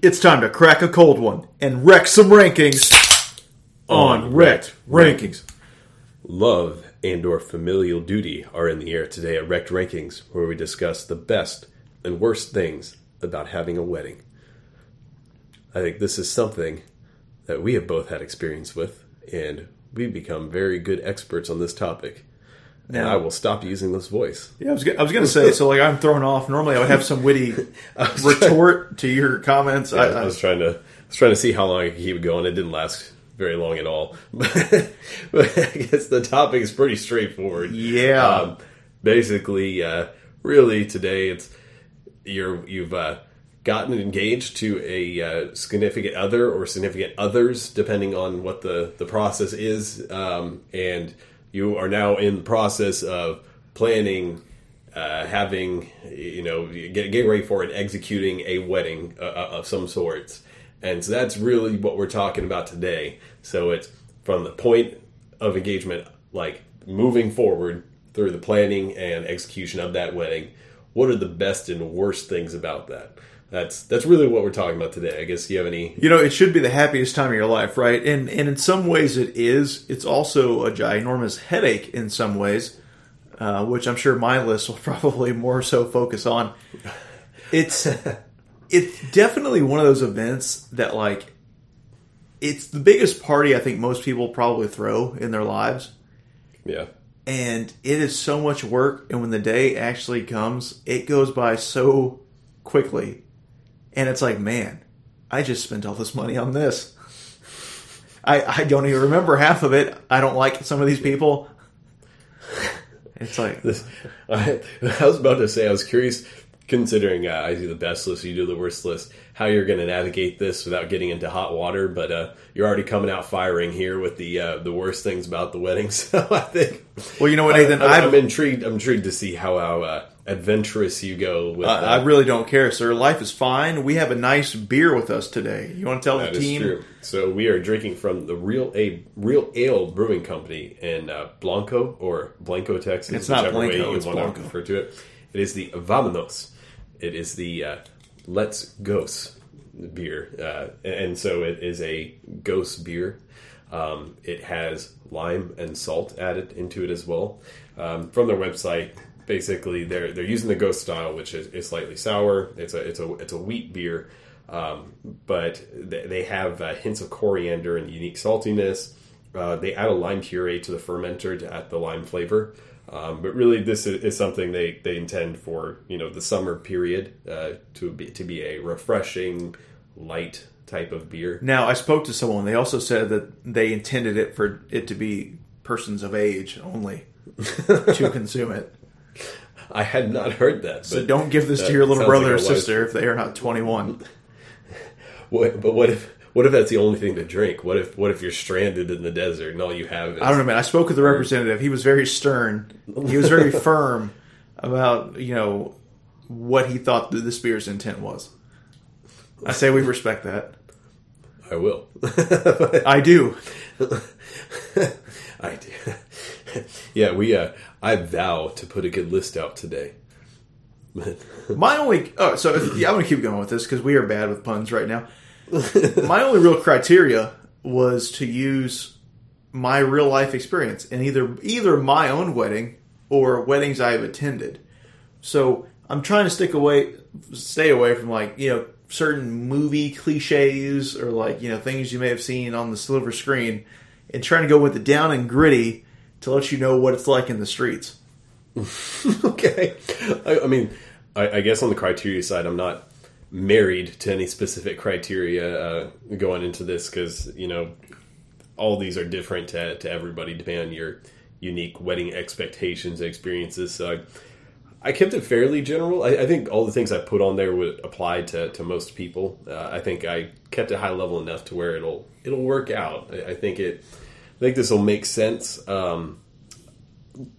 It's time to crack a cold one and wreck some rankings on Wrecked Rankings. Love and or familial duty are in the air today at Wrecked Rankings, where we discuss the best and worst things about having a wedding. I think this is something that we have both had experience with, and we've become very good experts on this topic. And I will stop using this voice. Yeah, I was, gonna, I was gonna say, so like I'm thrown off. Normally I would have some witty was retort to your comments. I, I, I, I was trying to I was trying to see how long I could keep it going. It didn't last very long at all. but I guess the topic is pretty straightforward. Yeah. Um, basically, uh, really today it's you're you've uh, gotten engaged to a uh, significant other or significant others, depending on what the the process is, um, and you are now in the process of planning uh, having you know get, getting ready for and executing a wedding uh, uh, of some sorts. And so that's really what we're talking about today. So it's from the point of engagement like moving forward through the planning and execution of that wedding what are the best and worst things about that that's that's really what we're talking about today i guess you have any you know, it should be the happiest time of your life, right? And and in some ways it is. It's also a ginormous headache in some ways, uh, which I'm sure my list will probably more so focus on. It's it's definitely one of those events that like it's the biggest party I think most people probably throw in their lives. yeah and it is so much work and when the day actually comes it goes by so quickly and it's like man i just spent all this money on this i i don't even remember half of it i don't like some of these people it's like This, I, I was about to say, I was curious, considering uh, I do the best list, you do the worst list, how you're going to navigate this without getting into hot water. But uh, you're already coming out firing here with the uh, the worst things about the wedding. So I think, well you know what nathan I, am intrigued. I'm intrigued to see how, how uh, adventurous you go with I, I really don't care sir life is fine we have a nice beer with us today you want to tell That the is team true. So we are drinking from the Real A Real Ale Brewing Company in uh, Blanco or Blanco, Texas. It's not whichever way Blanco, you it's want Blanco. to refer to it. It is the Vamonos. It is the uh, Let's Gose beer, uh, and so it is a gose beer. Um, it has lime and salt added into it as well. Um, from their website, basically they're they're using the gose style, which is, is slightly sour. It's a it's a it's a wheat beer, um, but they, have uh, hints of coriander and unique saltiness. Uh, they add a lime puree to the fermenter to add the lime flavor. Um, but really, this is, is something they, they intend for you know the summer period uh, to be to be a refreshing, light type of beer. now i spoke to someone they also said that they intended it for it to be persons of age only to consume it I had not heard that. So don't give this to your little brother like or sister if they are not 21. What, but what if what if that's the only thing to drink? What if what if you're stranded in the desert and all you have is I don't know, man. I spoke with the representative. He was very stern. He was very firm about, you know, what he thought the, this beer's intent was. I say we respect that. I will. I do. I do. yeah, we. Uh, I vow to put a good list out today. My only oh, so if, yeah, I'm gonna keep going with this because we are bad with puns right now. My only real criteria was to use my real life experience in either either my own wedding or weddings I have attended. So I'm trying to stick away, stay away from like you know certain movie cliches or like you know things you may have seen on the silver screen, and trying to go with the down and gritty to let you know what it's like in the streets. okay. I, I mean, I, I guess on the criteria side, I'm not married to any specific criteria uh, going into this because you know all these are different to, to everybody depending on your unique wedding expectations and experiences. So I, I kept it fairly general. I, I think all the things I put on there would apply to, to most people. Uh, I think I kept it high level enough to where it'll it'll work out. I, I think it. I think this will make sense. Um,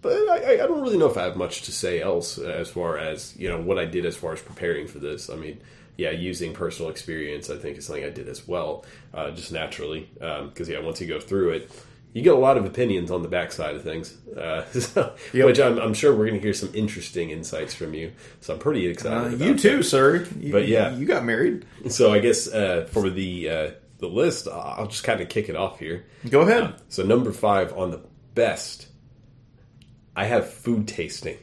but I, I don't really know if I have much to say else as far as you know what I did as far as preparing for this. I mean, yeah, using personal experience, I think is something I did as well, uh, just naturally. Because yeah, once you go through it, you get a lot of opinions on the backside of things, uh, so, Yep. which I'm, I'm sure we're going to hear some interesting insights from you. So I'm pretty excited. Uh, you that. too, sir. You- But yeah. you got married. So I guess uh, for the uh, the list, I'll just kind of kick it off here. Go ahead. Uh, so number five on the best, I have food tasting,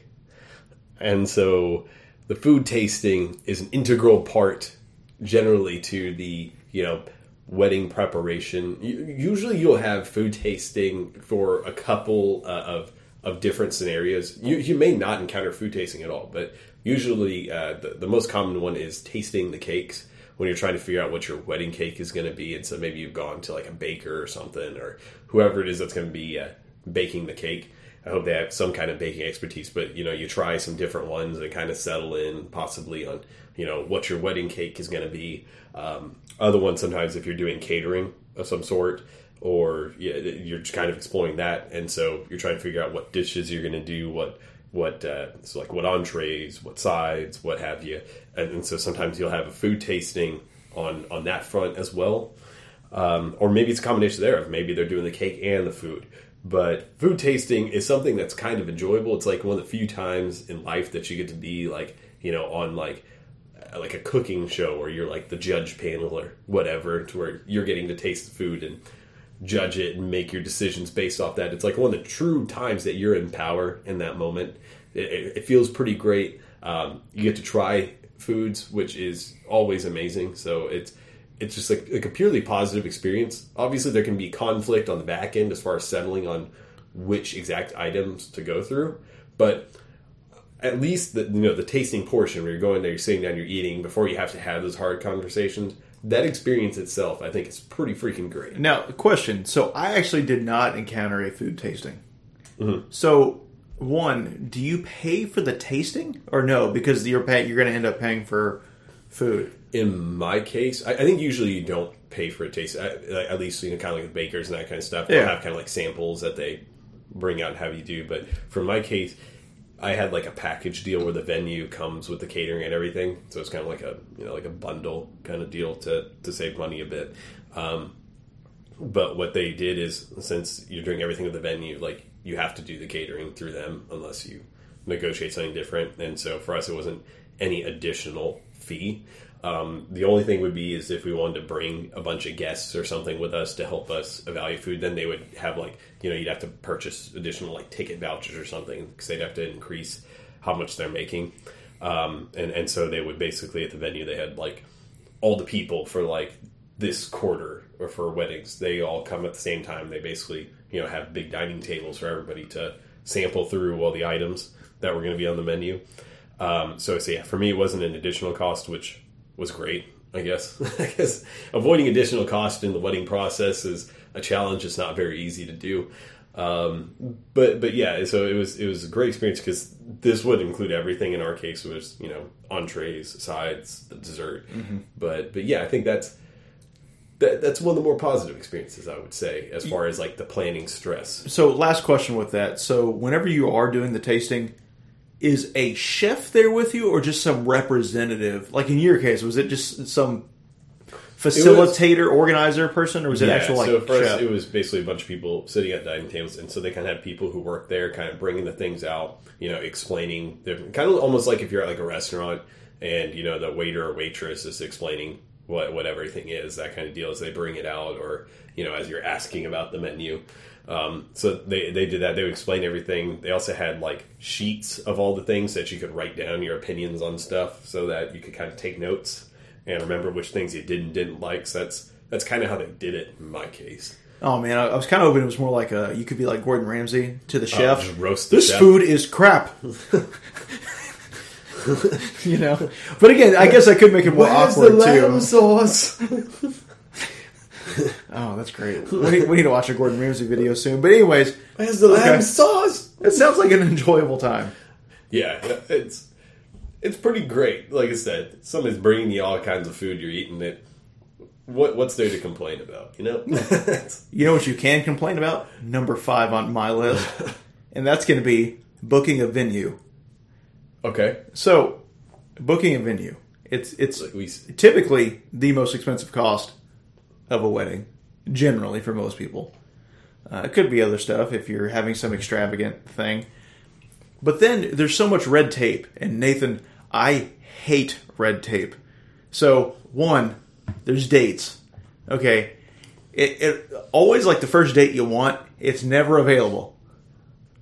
and so the food tasting is an integral part, generally, to the you know wedding preparation. Usually, you'll have food tasting for a couple uh, of of different scenarios. You you may not encounter food tasting at all, but usually uh, the the most common one is tasting the cakes when you're trying to figure out what your wedding cake is going to be. And so maybe you've gone to like a baker or something, or whoever it is that's going to be uh, baking the cake. I hope they have some kind of baking expertise, but you know, you try some different ones and kind of settle in possibly on you know what your wedding cake is going to be. Um, other ones sometimes if you're doing catering of some sort, or you're just kind of exploring that, and so you're trying to figure out what dishes you're going to do, what what uh, so like what entrees, what sides, what have you, and, and so sometimes you'll have a food tasting on on that front as well, um, or maybe it's a combination there of maybe they're doing the cake and the food. But food tasting is something that's kind of enjoyable. It's like one of the few times in life that you get to be like you know on like uh, like a cooking show where you're like the judge panel or whatever, to where you're getting to taste the food and judge it and make your decisions based off that. It's like one of the true times that you're in power in that moment. It, it, feels pretty great. Um, you get to try foods, which is always amazing. So it's it's just like, like a purely positive experience. Obviously, there can be conflict on the back end as far as settling on which exact items to go through, but at least the you know the tasting portion where you're going there, you're sitting down, you're eating before you have to have those hard conversations. That experience itself, I think, is pretty freaking great. Now, question. So, I actually did not encounter a food tasting. Mm-hmm. So, one, do you pay for the tasting or no? Because you're paying, you're going to end up paying for food. In my case, I, I think usually you don't pay for a taste. I, like, at least you know, kind of like the bakers and that kind of stuff. They'll have kind of like samples that they bring out and have you do. But for my case, I had like a package deal where the venue comes with the catering and everything, so it's kind of like a you know like a bundle kind of deal to to save money a bit. Um, but what they did is since you're doing everything with the venue, like you have to do the catering through them unless you negotiate something different. And so for us, it wasn't any additional fee. Um, the only thing would be is if we wanted to bring a bunch of guests or something with us to help us evaluate food, then they would have like you know you'd have to purchase additional like ticket vouchers or something because they'd have to increase how much they're making. Um, and and so they would basically at the venue they had like all the people for like this quarter or for weddings. They all come at the same time. They basically you know have big dining tables for everybody to sample through all the items that were going to be on the menu. Um, so, so yeah for me it wasn't an additional cost which was great i guess. I guess avoiding additional cost in the wedding process is a challenge it's not very easy to do. Um, but but yeah so it was it was a great experience because this would include everything in our case was you know entrees sides the dessert. But but yeah i think that's that, that's one of the more positive experiences i would say as far as like the planning stress. So, last question with that. So, whenever you are doing the tasting, is a chef there with you or just some representative? Like in your case, was it just some facilitator, organizer person, or was it Yeah, actual like so first, chef? it was basically a bunch of people sitting at dining tables, and so they kind of have people who work there, kind of bringing the things out, you know, explaining, different, kind of almost like if you're at like a restaurant, and you know the waiter or waitress is explaining what what everything is, that kind of deal. As they bring it out, or you know, as you're asking about the menu. Um, so they they did that. They would explain everything. They also had like sheets of all the things that you could write down your opinions on stuff, so that you could kind of take notes and remember which things you did and didn't like. So that's that's kind of how they did it in my case. Oh man, I, I was kind of hoping it was more like a you could be like Gordon Ramsay to the chef. Oh, just roast the this chef. food is crap. you know, but again, I guess I could make it more awkward too. sauce? Oh, that's great. We need, we need to watch a Gordon Ramsay video soon. But anyways, Where's the Okay. lamb sauce? it sounds like an enjoyable time. Yeah, it's it's pretty great. Like I said, somebody's bringing you all kinds of food. You're eating it. What what's there to complain about? You know. You know what you can complain about? Number five on my list, and that's going to be booking a venue. okay. So, booking a venue. It's it's Like we typically the most expensive cost of a wedding, generally for most people. Uh, it could be other stuff if you're having some extravagant thing. But then there's so much red tape, and Nathan, I hate red tape. So one, there's dates. Okay, it, it always like the first date you want, it's never available,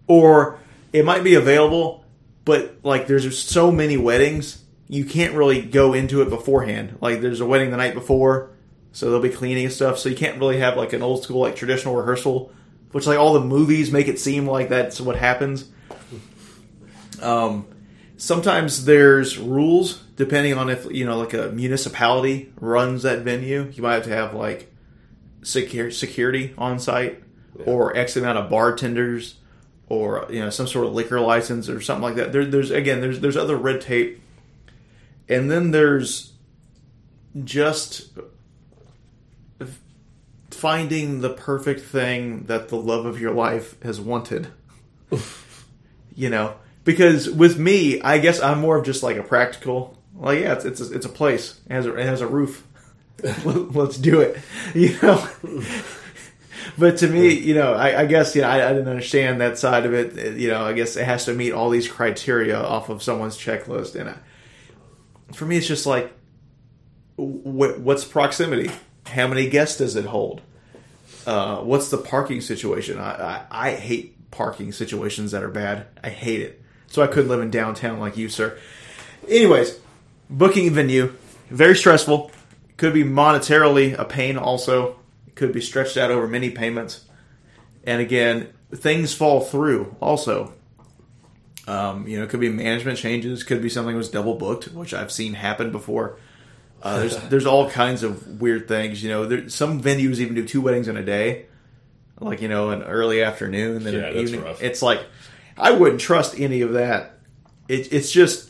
or it might be available, but like there's so many weddings, you can't really go into it beforehand. Like there's a wedding the night before, so they'll be cleaning and stuff. So you can't really have like an old school like traditional rehearsal, which like all the movies make it seem like that's what happens. Um, sometimes there's rules depending on if you know like a municipality runs that venue. You might have to have like secure, security on site or X amount of bartenders or you know some sort of liquor license or something like that. There, there's again there's there's other red tape, and then there's just finding the perfect thing that the love of your life has wanted. you know, because with me, I guess I'm more of just like a practical. Like, yeah, it's it's a, it's a place. It has a, it has a roof. Let's do it. You know. but to me, you know, I, I guess you know, I, I, didn't understand that side of it. Uh, you know, I guess it has to meet all these criteria off of someone's checklist, and I, for me, it's just like, wh- what's proximity? How many guests does it hold? Uh, what's the parking situation? I, I, I hate parking situations that are bad. I hate it. So I couldn't live in downtown like you, sir. Anyways, booking venue very stressful. Could be monetarily a pain. Also, could be stretched out over many payments. And again, things fall through. Also, um, you know, it could be management changes. Could be something was double booked, which I've seen happen before. Uh, there's there's all kinds of weird things. You know, there, some venues even do two weddings in a day, like you know, an early afternoon, then Yeah, an that's evening. rough. It's like I wouldn't trust any of that. It, it's just,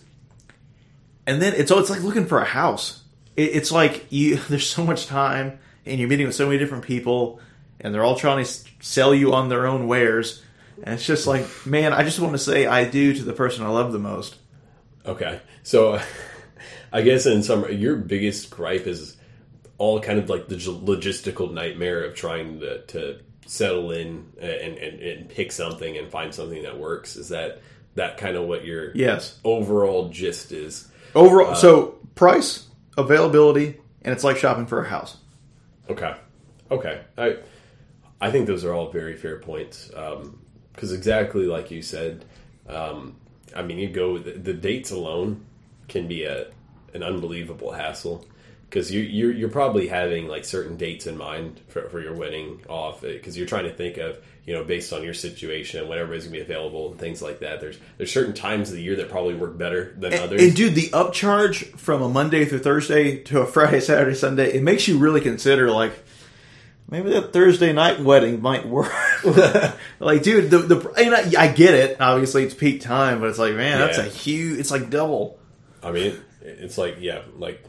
and then it's it's like looking for a house. It, it's like you there's so much time, and you're meeting with so many different people, and they're all trying to sell you on their own wares. And it's just like, man, I just want to say I do to the person I love the most. Okay, so I guess in some your biggest gripe is all kind of like the logistical nightmare of trying to, to settle in uh, and, and, and pick something and find something that works. Is that that kind of what your Yes. overall gist is? Overall, uh, so price, availability, and it's like shopping for a house. Okay, okay. I I think those are all very fair points um, because exactly like you said. Um, I mean, you go the, the dates alone can be a an unbelievable hassle because you you're, you're probably having like certain dates in mind for, for your wedding off eh, because you're trying to think of you know based on your situation and when everybody's gonna be available and things like that. There's there's certain times of the year that probably work better than others. And dude, the upcharge from a Monday through Thursday to a Friday, Saturday, Sunday, it makes you really consider like maybe that Thursday night wedding might work. like, dude, the the and I, I get it. Obviously, it's peak time, but it's like, man, that's a huge. It's like double. I mean, it's like yeah, like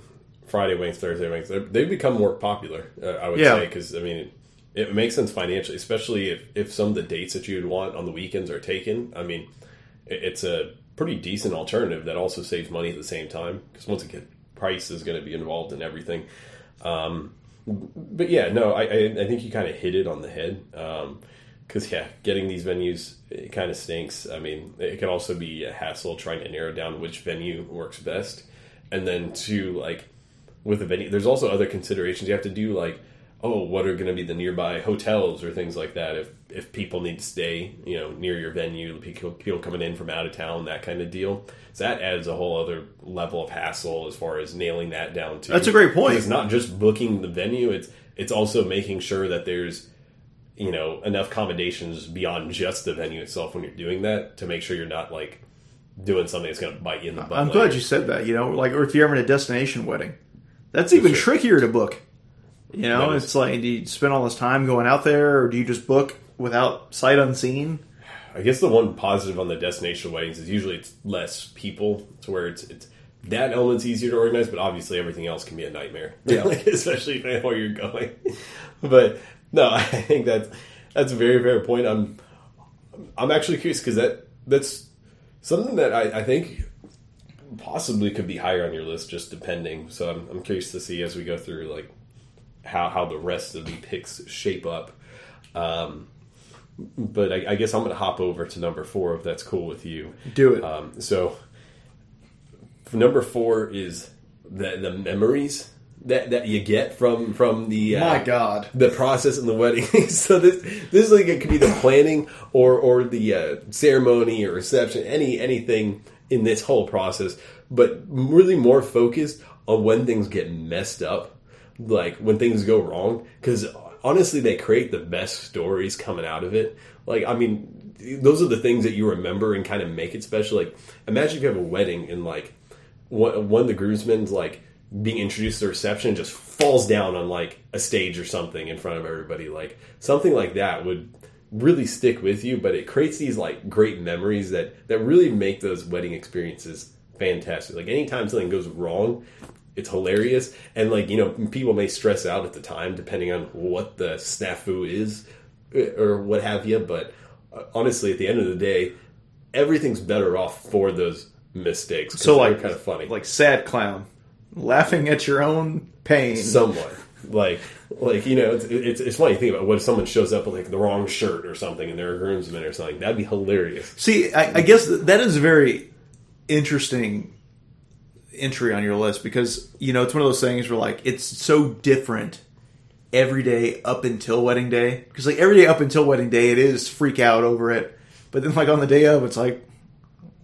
Friday wings, Thursday wings. They've become more popular. Uh, I would Yeah. say because I mean, it, it makes sense financially, especially if if some of the dates that you'd want on the weekends are taken. I mean, it, it's a pretty decent alternative that also saves money at the same time because once again, price is going to be involved in everything. Um, but yeah, no, I, I, I think you kind of hit it on the head. Because yeah, getting these venues it kind of stinks. I mean, it can also be a hassle trying to narrow down which venue works best, and then to like with the venue, there's also other considerations you have to do, like oh, what are going to be the nearby hotels or things like that if if people need to stay, you know, near your venue, people people coming in from out of town, that kind of deal. So that adds a whole other level of hassle as far as nailing that down to. That's a great point. It's not just booking the venue; it's it's also making sure that there's you know enough accommodations beyond just the venue itself when you're doing that to make sure you're not like doing something that's going to bite you in the butt. I'm later. glad you said that. You know, like, or if you're having a destination wedding, that's even sure. trickier to book. You know, it's like, do you spend all this time going out there, or do you just book without sight unseen? I guess the one positive on the destination weddings is usually it's less people, to where it's it's that element's easier to organize, but obviously everything else can be a nightmare. Yeah. Like, especially if where you're going. But no, I think that's that's a very fair point. I'm I'm actually curious because that that's something that I, I think possibly could be higher on your list, just depending. So I'm, I'm curious to see as we go through like how how the rest of the picks shape up. Um, but I, I guess I'm going to hop over to number four if that's cool with you. Do it. Um, so number four is the the memories that, that you get from from the uh, My God. the process in the wedding. so this this is like it could be the planning or or the uh, ceremony or reception, any anything in this whole process, but really more focused on when things get messed up, like when things go wrong. Because honestly, they create the best stories coming out of it. Like I mean, those are the things that you remember and kind of make it special. Like imagine if you have a wedding and like one, one of the groomsmen's like being introduced to the reception just falls down on like a stage or something in front of everybody. Like something like that would really stick with you but it creates these like great memories that that really make those wedding experiences fantastic. Like anytime something goes wrong it's hilarious. And like you know people may stress out at the time depending on what the snafu is eh, or what have you but uh, honestly at the end of the day everything's better off for those mistakes So like kind of funny. like sad clown, laughing at your own pain. somewhat. Like like you know it's, it's it's funny to think about what if someone shows up with like the wrong shirt or something and they're a groomsman or something? That'd be hilarious. See, I, I guess that is a very interesting entry on your list because you know it's one of those things where like it's so different every day up until wedding day. Because like every day up until wedding day it is freak out over it, but then like on the day of it's like,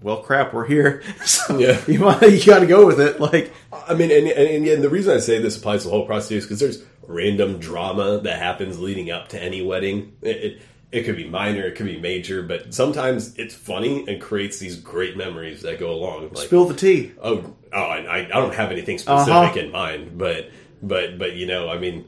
well, crap, we're here, so Yeah. you might, you got to go with it. Like, I mean, and, and, and the reason I say this applies to the whole process is because there's random drama that happens leading up to any wedding. It, it, it could be minor, it could be major, but sometimes it's funny and creates these great memories that go along. Like, spill the tea. oh, oh, I, I don't have anything specific Uh-huh. in mind, but, but, but you know, I mean,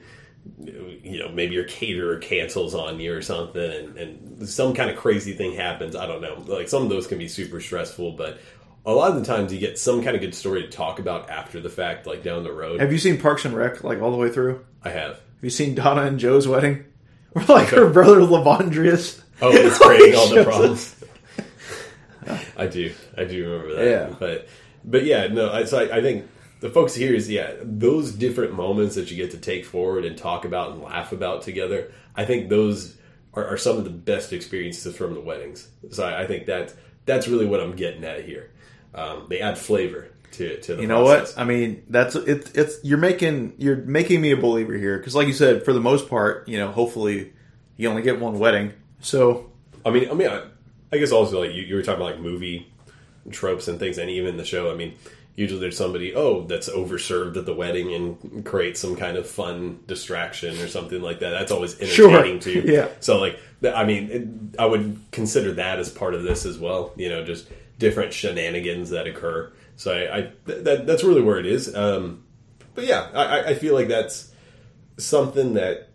you know, maybe your caterer cancels on you or something, and, and some kind of crazy thing happens. I don't know. Like some of those can be super stressful, but a lot of the times you get some kind of good story to talk about after the fact, like down the road. Have you seen Parks and Rec like all the way through? I have. Have you seen Donna and Joe's wedding? Where like her brother Lavondrius. Oh, it's creating all the problems. I do, I do remember that. Yeah. but but yeah, no. I, so I, I think the focus here is yeah, those different moments that you get to take forward and talk about and laugh about together. I think those are, are some of the best experiences from the weddings. So I, I think that that's really what I'm getting at here. Um, they add flavor to to the You know process. what? I mean, that's it's it's you're making you're making me a believer here because, like you said, for the most part, you know, hopefully you only get one wedding. So I mean, I mean, I, I guess also like you, you were talking about like movie tropes and things, and even the show. I mean, usually there's somebody oh that's overserved at the wedding and creates some kind of fun distraction or something like that. That's always Sure. entertaining to you. Yeah. So like, I mean, it, I would consider that as part of this as well. You know, just different shenanigans that occur. So I, I th- that that's really where it is. Um, but yeah, I- I feel like that's something that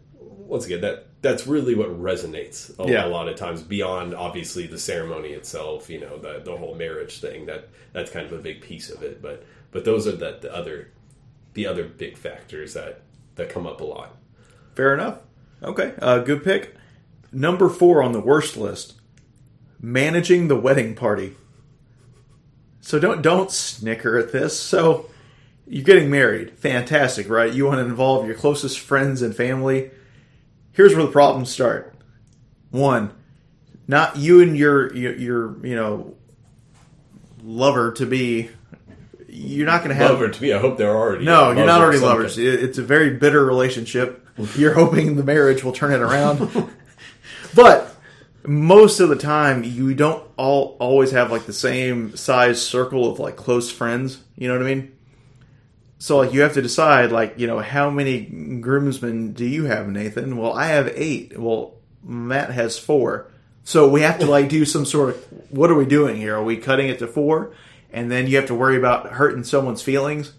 once again that that's really what resonates a, Yeah. a lot of times beyond obviously the ceremony itself you know the, the whole marriage thing that that's kind of a big piece of it but but those are the, the other the other big factors that that come up a lot fair enough. Okay, uh, good pick. Number four on the worst list: managing the wedding party. So don't don't snicker at this. So you're getting married, fantastic, right? You want to involve your closest friends and family. Here's where the problems start. One, not you and your your, your you know lover to be. You're not going to have lover to be. i hope they're already no, you're not already lovers. It- It's a very bitter relationship. You're hoping the marriage will turn it around. but most of the time, you don't all always have like the same size circle of like close friends. You know what I mean? So like you have to decide like you know how many groomsmen do you have, Nathan? Well, I have eight. Well, Matt has four. So we have to like do some sort of what are we doing here? Are we cutting it to four? And then you have to worry about hurting someone's feelings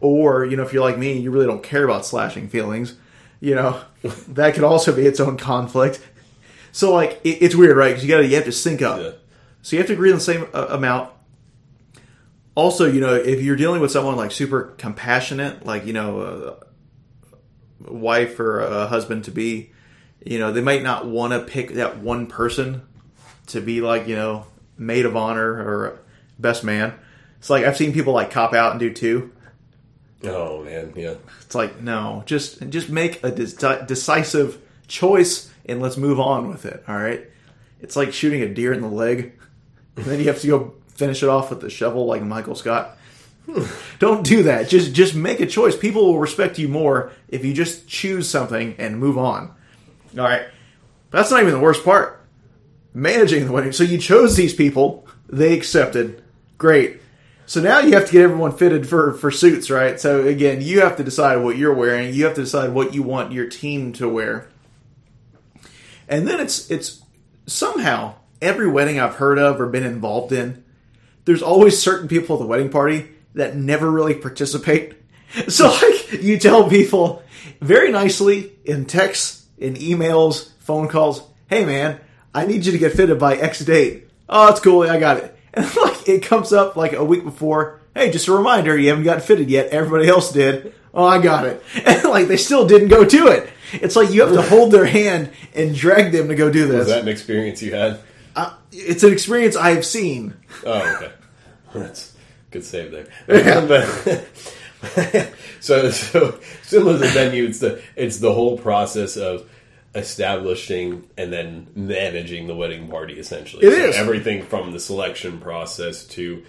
or you know if you're like me you really don't care about slashing feelings you know that could also be its own conflict so like it, it's weird right because you gotta you have to sync up Yeah. so you have to agree on the same uh, amount also you know if you're dealing with someone like super compassionate like you know a wife or a husband to be you know they might not want to pick that one person to be like you know maid of honor or best man it's like i've seen people like cop out and do two oh man yeah it's like no, just just make a deci- decisive choice and let's move on with it. All right. It's like shooting a deer in the leg, and then you have to go finish it off with the shovel like Michael Scott. Hmm. Don't do that. Just just make a choice. People will respect you more if you just choose something and move on. All right. But that's not even the worst part. Managing the wedding. So you chose these people, they accepted. Great. So now you have to get everyone fitted for for suits, right? So again, you have to decide what you're wearing. You have to decide what you want your team to wear. And then it's it's somehow every wedding I've heard of or been involved in, there's always certain people at the wedding party that never really participate. So like you tell people very nicely in texts, in emails, phone calls, "Hey man, I need you to get fitted by X date." Oh, it's cool. I got it. And like it comes up like a week before. Hey, just a reminder, you haven't gotten fitted yet. Everybody else did. Oh, I got it. And like they still didn't go to it. It's like you have to hold their hand and drag them to go do this. Was that an experience you had? Uh, it's an experience I have seen. Oh, okay. That's good save there. so, so similar to the venue, it's the it's the whole process of establishing and then managing the wedding party. Essentially, It so is. everything from the selection process to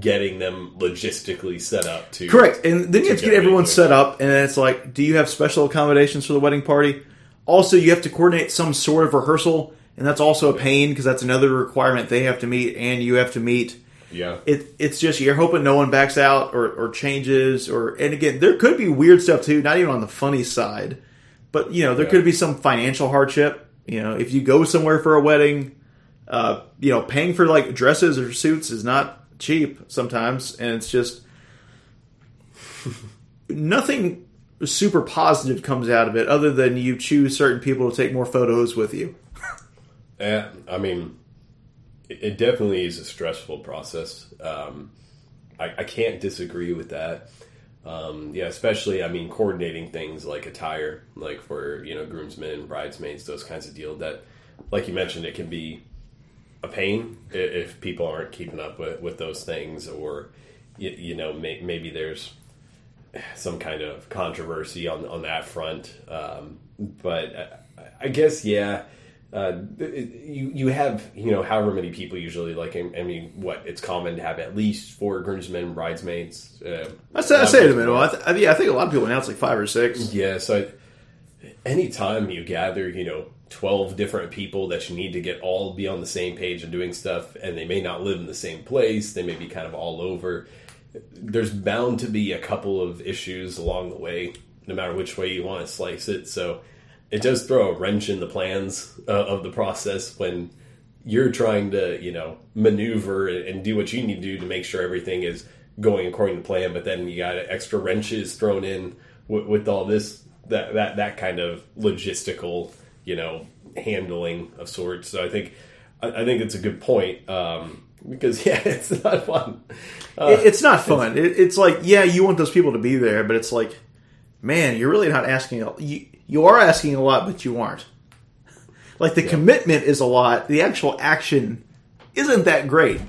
getting them logistically set up to Correct. And then you have to get get everyone set up, and it's like, do you have special accommodations for the wedding party? Also, you have to coordinate some sort of rehearsal, and that's also a pain because that's another requirement they have to meet, and you have to meet. Yeah. It, it's just you're hoping no one backs out or, or changes, or and again, there could be weird stuff too. Not even on the funny side, but you know, there Yeah. could be some financial hardship. You know, if you go somewhere for a wedding, uh, you know, paying for like dresses or suits is not cheap sometimes, and it's just nothing super positive comes out of it other than you choose certain people to take more photos with you. Yeah, I mean, it, it definitely is a stressful process. Um, I, I can't disagree with that. Um, yeah, especially I mean, coordinating things like attire, like for you know groomsmen, bridesmaids, those kinds of deal. That, like you mentioned, it can be a pain if people aren't keeping up with, with those things, or you, you know may, maybe there's some kind of controversy on on that front. Um, but I, I guess yeah, uh, you you have you know however many people usually like. I, I mean, what it's common to have at least four groomsmen, bridesmaids. Uh, I say, I say it a minute. I, th- I, yeah, I think a lot of people now it's like five or six. yeah, so anytime you gather, you know, 12 different people that you need to get all be on the same page and doing stuff, and they may not live in the same place, they may be kind of all over. There's bound to be a couple of issues along the way, no matter which way you want to slice it. So it does throw a wrench in the plans uh, of the process when you're trying to, you know, maneuver and do what you need to do to make sure everything is going according to plan. But then you got extra wrenches thrown in with, with all this that that that kind of logistical, you know, handling of sorts. So I think I, I think it's a good point um, because yeah, it's not fun. It- it's not fun. It, it's like, yeah, you want those people to be there, but it's like, man, you're really not asking. You you are asking a lot, but you aren't. Like the commitment is a lot. The actual action isn't that great.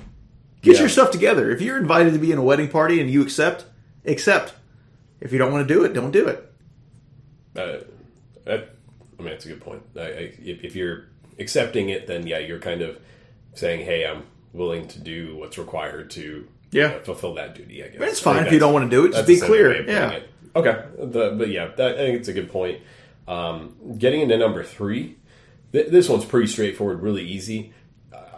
Get Yeah. your stuff together. If you're invited to be in a wedding party and you accept, accept. If you don't want to do it, don't do it. Uh, that, I mean, that's a good point. I, I, if, if you're accepting it, then yeah, you're kind of saying, "Hey, I'm willing to do what's required to Yeah. uh, fulfill that duty." I guess But it's fine if you don't want to do it. Just be a simple way clear. Yeah. it. Okay. The, but yeah, that, I think it's a good point. Um, getting into number three, th- this one's pretty straightforward, really easy.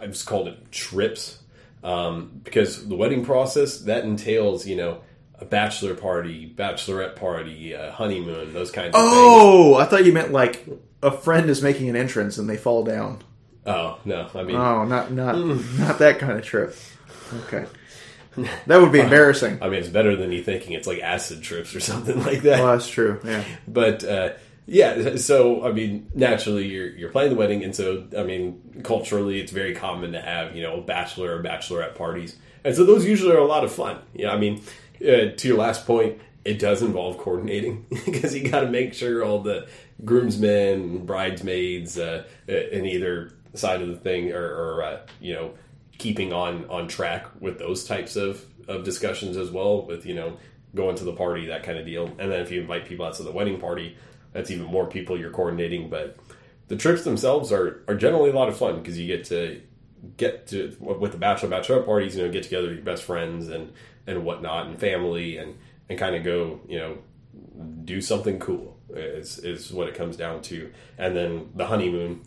I just called it trips um, because the wedding process that entails, you know, a bachelor party, bachelorette party, honeymoon, those kinds of things. Oh, I thought you meant like a friend is making an entrance and they fall down. Oh no, I mean, Oh, not not not that kind of trip. Okay, that would be embarrassing. I mean, it's better than you thinking it's like acid trips or something like that. Well, that's true. Yeah. But uh, yeah, so I mean, naturally, you're you're planning the wedding, and so I mean, culturally, it's very common to have you know bachelor or bachelorette parties, and so those usually are a lot of fun. Yeah, I mean, uh, to your last point, it does involve coordinating because you got to make sure all the groomsmen, bridesmaids, uh, in either side of the thing, or, or uh, you know, keeping on on track with those types of of discussions as well. With you know, going to the party, that kind of deal, and then if you invite people out to the wedding party, that's even more people you're coordinating. But the trips themselves are are generally a lot of fun because you get to get to with the bachelor bachelorette parties, you know, get together with your best friends and and whatnot and family and and kind of go, you know, do something cool is is what it comes down to. And then the honeymoon,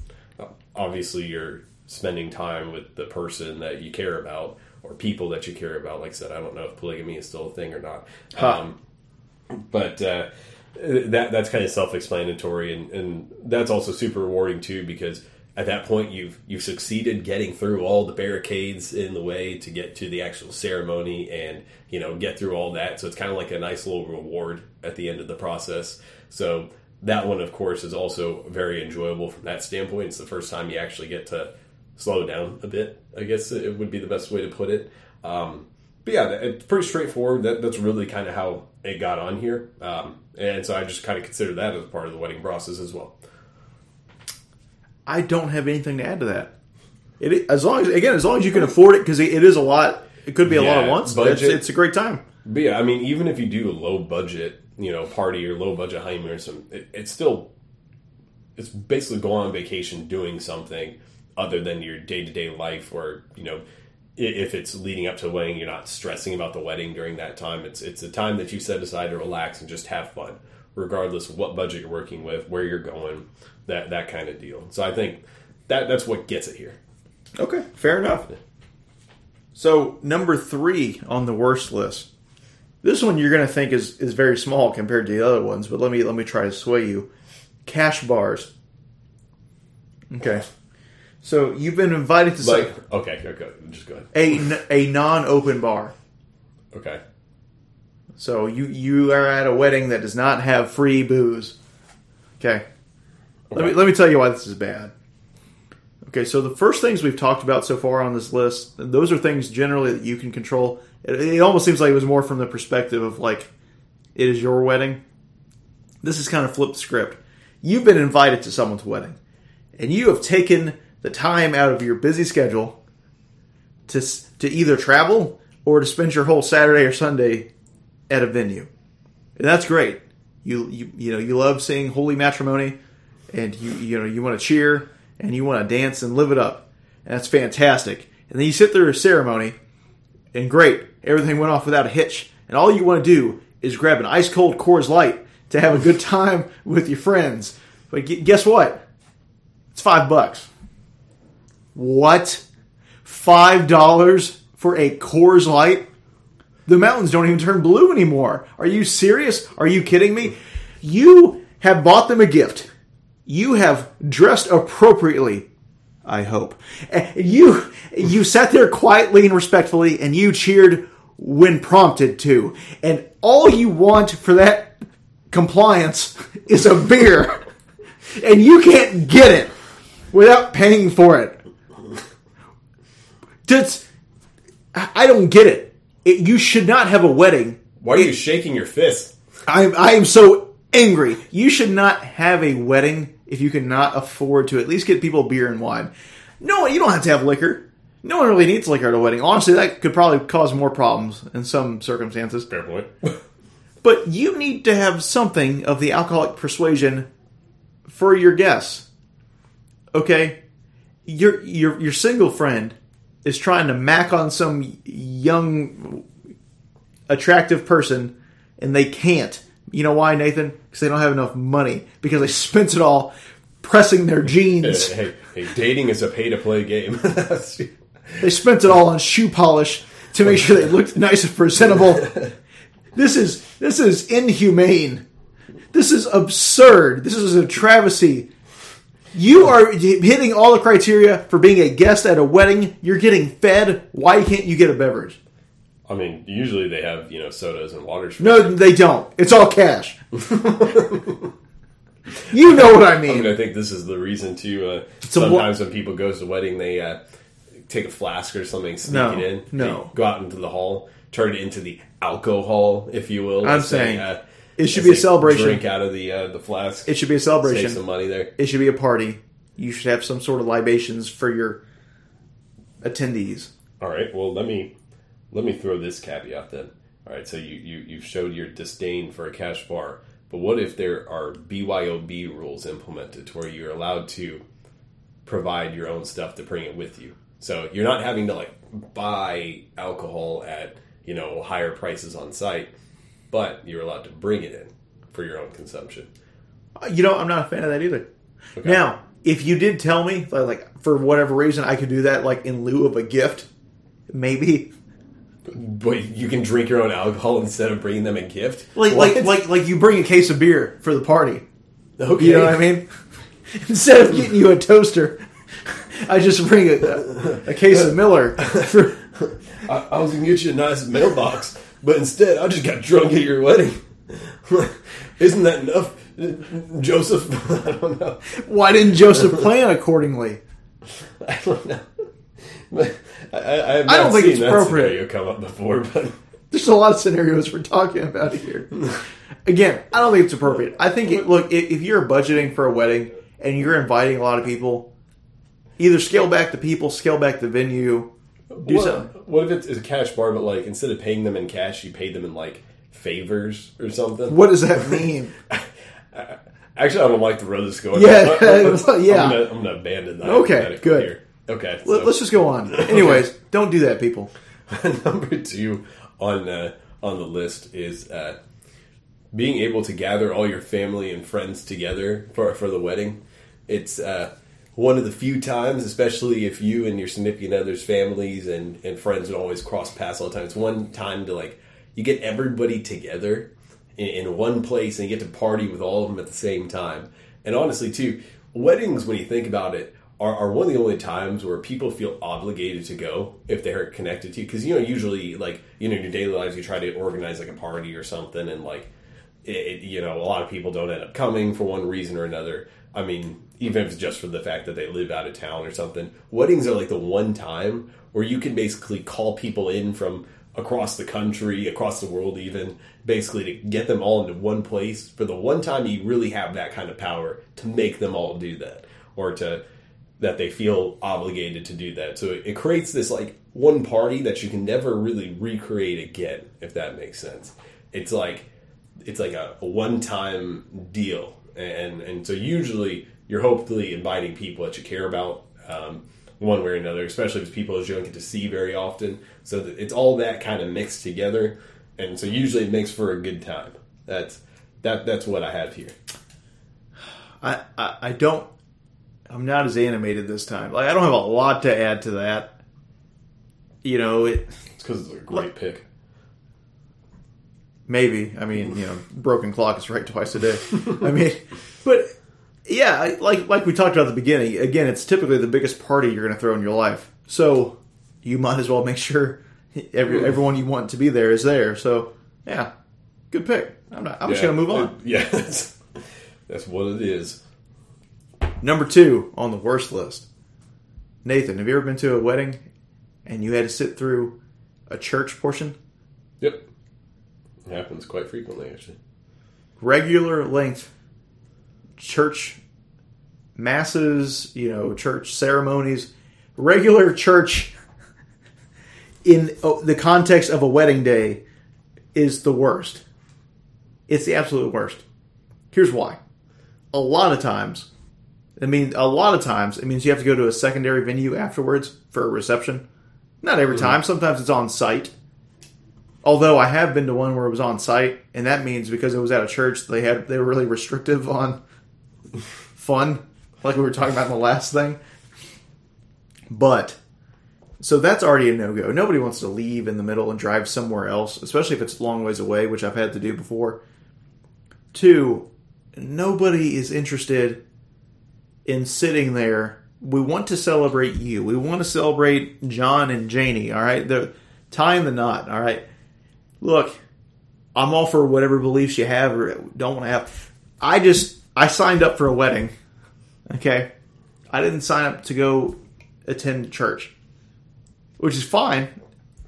obviously, you're spending time with the person that you care about or people that you care about. Like I said, I don't know if polygamy is still a thing or not. Huh. Um, but uh, that that's kind of self-explanatory, and, and that's also super rewarding too because at that point you've you've succeeded getting through all the barricades in the way to get to the actual ceremony and you know get through all that. So it's kind of like a nice little reward at the end of the process. So that one, of course, is also very enjoyable from that standpoint. It's the first time you actually get to slow down a bit. I guess it would be the best way to put it. Um, but yeah, it's pretty straightforward. That, that's really kind of how it got on here, um, and so I just kind of consider that as part of the wedding process as well. I don't have anything to add to that. It as long as again as long as you can afford it because it is a lot. It could be a lot at once. But it's, it's a great time. But yeah, I mean, even if you do a low budget, you know, party or low budget honeymoon or something, it, it's still it's basically going on vacation doing something other than your day to day life, or you know, if it's leading up to the wedding, you're not stressing about the wedding during that time. It's it's a time that you set aside to relax and just have fun, regardless of what budget you're working with, where you're going, that that kind of deal. So I think that that's what gets it here. Okay, fair enough. So number three on the worst list. This one you're going to think is, is very small compared to the other ones, but let me let me try to sway you. Cash bars. Okay, so you've been invited to Like, some, okay, okay, just go ahead. a a non open bar. Okay, So you you are at a wedding that does not have free booze. Okay. Let me let me tell you why this is bad. Okay, so the first things we've talked about so far on this list, those are things generally that you can control. It, it almost seems like it was more from the perspective of like it is your wedding. This is kind of flipped script. You've been invited to someone's wedding, and you have taken the time out of your busy schedule to to either travel or to spend your whole Saturday or Sunday at a venue. And that's great. You you you know you love seeing holy matrimony, and you you know you want to cheer and you want to dance and live it up, and that's fantastic. And then you sit through a ceremony, and great, everything went off without a hitch, and all you want to do is grab an ice cold Coors Light to have a good time with your friends. But guess what? It's five bucks. What? Five dollars for a Coors Light? The mountains don't even turn blue anymore. Are you serious? Are you kidding me? You have bought them a gift. You have dressed appropriately. I hope. Eh, you you sat there quietly and respectfully and you cheered when prompted to. And all you want for that compliance is a beer. And you can't get it without paying for it. That's I don't get it. it. You should not have a wedding. why are you shaking your fist? I I am so angry. You should not have a wedding if you cannot afford to at least get people beer and wine. No, you don't have to have liquor. No one really needs liquor at a wedding. Honestly, that could probably cause more problems in some circumstances. Fair point. But you need to have something of the alcoholic persuasion for your guests. Okay? Your your your single friend is trying to mac on some young attractive person and they can't. You know why, Nathan? Because they don't have enough money because they spent it all pressing their jeans. hey, hey, dating is a pay to play game. They spent it all on shoe polish to make sure they looked nice and presentable. This is this is inhumane. This is absurd. This is a travesty. You are hitting all the criteria for being a guest at a wedding. You're getting fed. Why can't you get a beverage? I mean, usually they have you know sodas and waters. For No, they don't. It's all cash. you know what I I mean. mean, I think this is the reason to. Uh, a sometimes when people go to the wedding, they uh, take a flask or something, sneak No, it in. no. Go out into the hall, turn it into the alcohol, if you will. I'm saying, uh, it should be a celebration. Drink out of the uh, the flask. It should be a Save celebration. some money there. It should be a party. You should have some sort of libations for your attendees. All right. Well, let me let me throw this caveat then. All right. So you you you've showed your disdain for a cash bar, But what if there are BYOB rules implemented to where you're allowed to provide your own stuff to bring it with you? So you're not having to like buy alcohol at you know higher prices on site, but you're allowed to bring it in for your own consumption. Uh, You know, I'm not a fan of that either. Now, if you did tell me, like, for whatever reason, I could do that, like in lieu of a gift, maybe. But you can drink your own alcohol instead of bringing them a gift. Like, What? like, like, like you bring a case of beer for the party. okay. You know what I mean? Instead of getting you a toaster, I just bring a, a case of Miller. For, I, I was gonna get you a nice mailbox, but instead I just got drunk at your wedding. Isn't that enough, Joseph? I don't know. why didn't Joseph plan accordingly? I don't know. I, I, I don't think seen it's appropriate. scenario come up before, but There's a lot of scenarios we're talking about here. Again, I don't think it's appropriate. I think, it, look, if you're budgeting for a wedding and you're inviting a lot of people, either scale back the people, scale back the venue, do what, something. what if it's a cash bar, but like instead of paying them in cash, you paid them in like favors or something? What does that mean? Actually, I don't like the road this going. Yeah, yeah. I'm gonna, I'm gonna abandon that. Okay, good. Here. Okay, Let, us just go on. Anyways, don't do that, people. Number two on uh, on the list is uh, being able to gather all your family and friends together for for the wedding. It's uh, one of the few times, especially if you and your significant other's families and, and friends would always cross paths all the time. It's one time to like you get everybody together in, in one place and you get to party with all of them at the same time. And honestly, too, weddings when you think about it are, are one of the only times where people feel obligated to go if they're connected to you. Because you know, usually, like you know, in your daily lives, you try to organize like a party or something, and like it, you know, a lot of people don't end up coming for one reason or another. I mean, even if it's just for the fact that they live out of town or something. Weddings are like the one time where you can basically call people in from across the country, across the world, even basically to get them all into one place for the one time you really have that kind of power to make them all do that or to that they feel obligated to do that. So it, it creates this like one party that you can never really recreate again, if that makes sense. It's like it's like a, a one time deal, and and so usually you're hopefully inviting people that you care about. Um, one way or another, especially if it's people that you don't get to see very often. So that it's all that kind of mixed together, and so usually it makes for a good time. That's that. That's what I have here. I, I, I don't. I'm not as animated this time. Like I don't have a lot to add to that. You know, it It's because it's a great pick. maybe. I mean, you know, broken clock is right twice a day. I mean, but yeah, like like we talked about at the beginning. Again, it's typically the biggest party you're going to throw in your life. So you might as well make sure every, hmm. everyone you want to be there is there. So yeah, good pick. I'm not. I'm just going to move on. it- yeah, that's, that's what it is. Number two on the worst list. Nathan, have you ever been to a wedding and you had to sit through a church portion? Yep, it happens quite frequently actually. Regular length church masses, you know, church ceremonies, regular church in oh, the context of a wedding day is the worst. It's the absolute worst. Here's why. A lot of times, I mean, a lot of times, it means you have to go to a secondary venue afterwards for a reception. Not every mm-hmm. time. Sometimes it's on site. Although I have been to one where it was on site, and that means because it was at a church, they had they were really restrictive on fun, like we were talking about in the last thing. But so that's already a no go. Nobody wants to leave in the middle and drive somewhere else, especially if it's a long ways away, which I've had to do before. Two, nobody is interested in sitting there. We want to celebrate you. We want to celebrate John and Janie. All right, the tying the knot. All right, look, I'm all for whatever beliefs you have or don't want to have. I just I signed up for a wedding. Okay, I didn't sign up to go attend church, which is fine.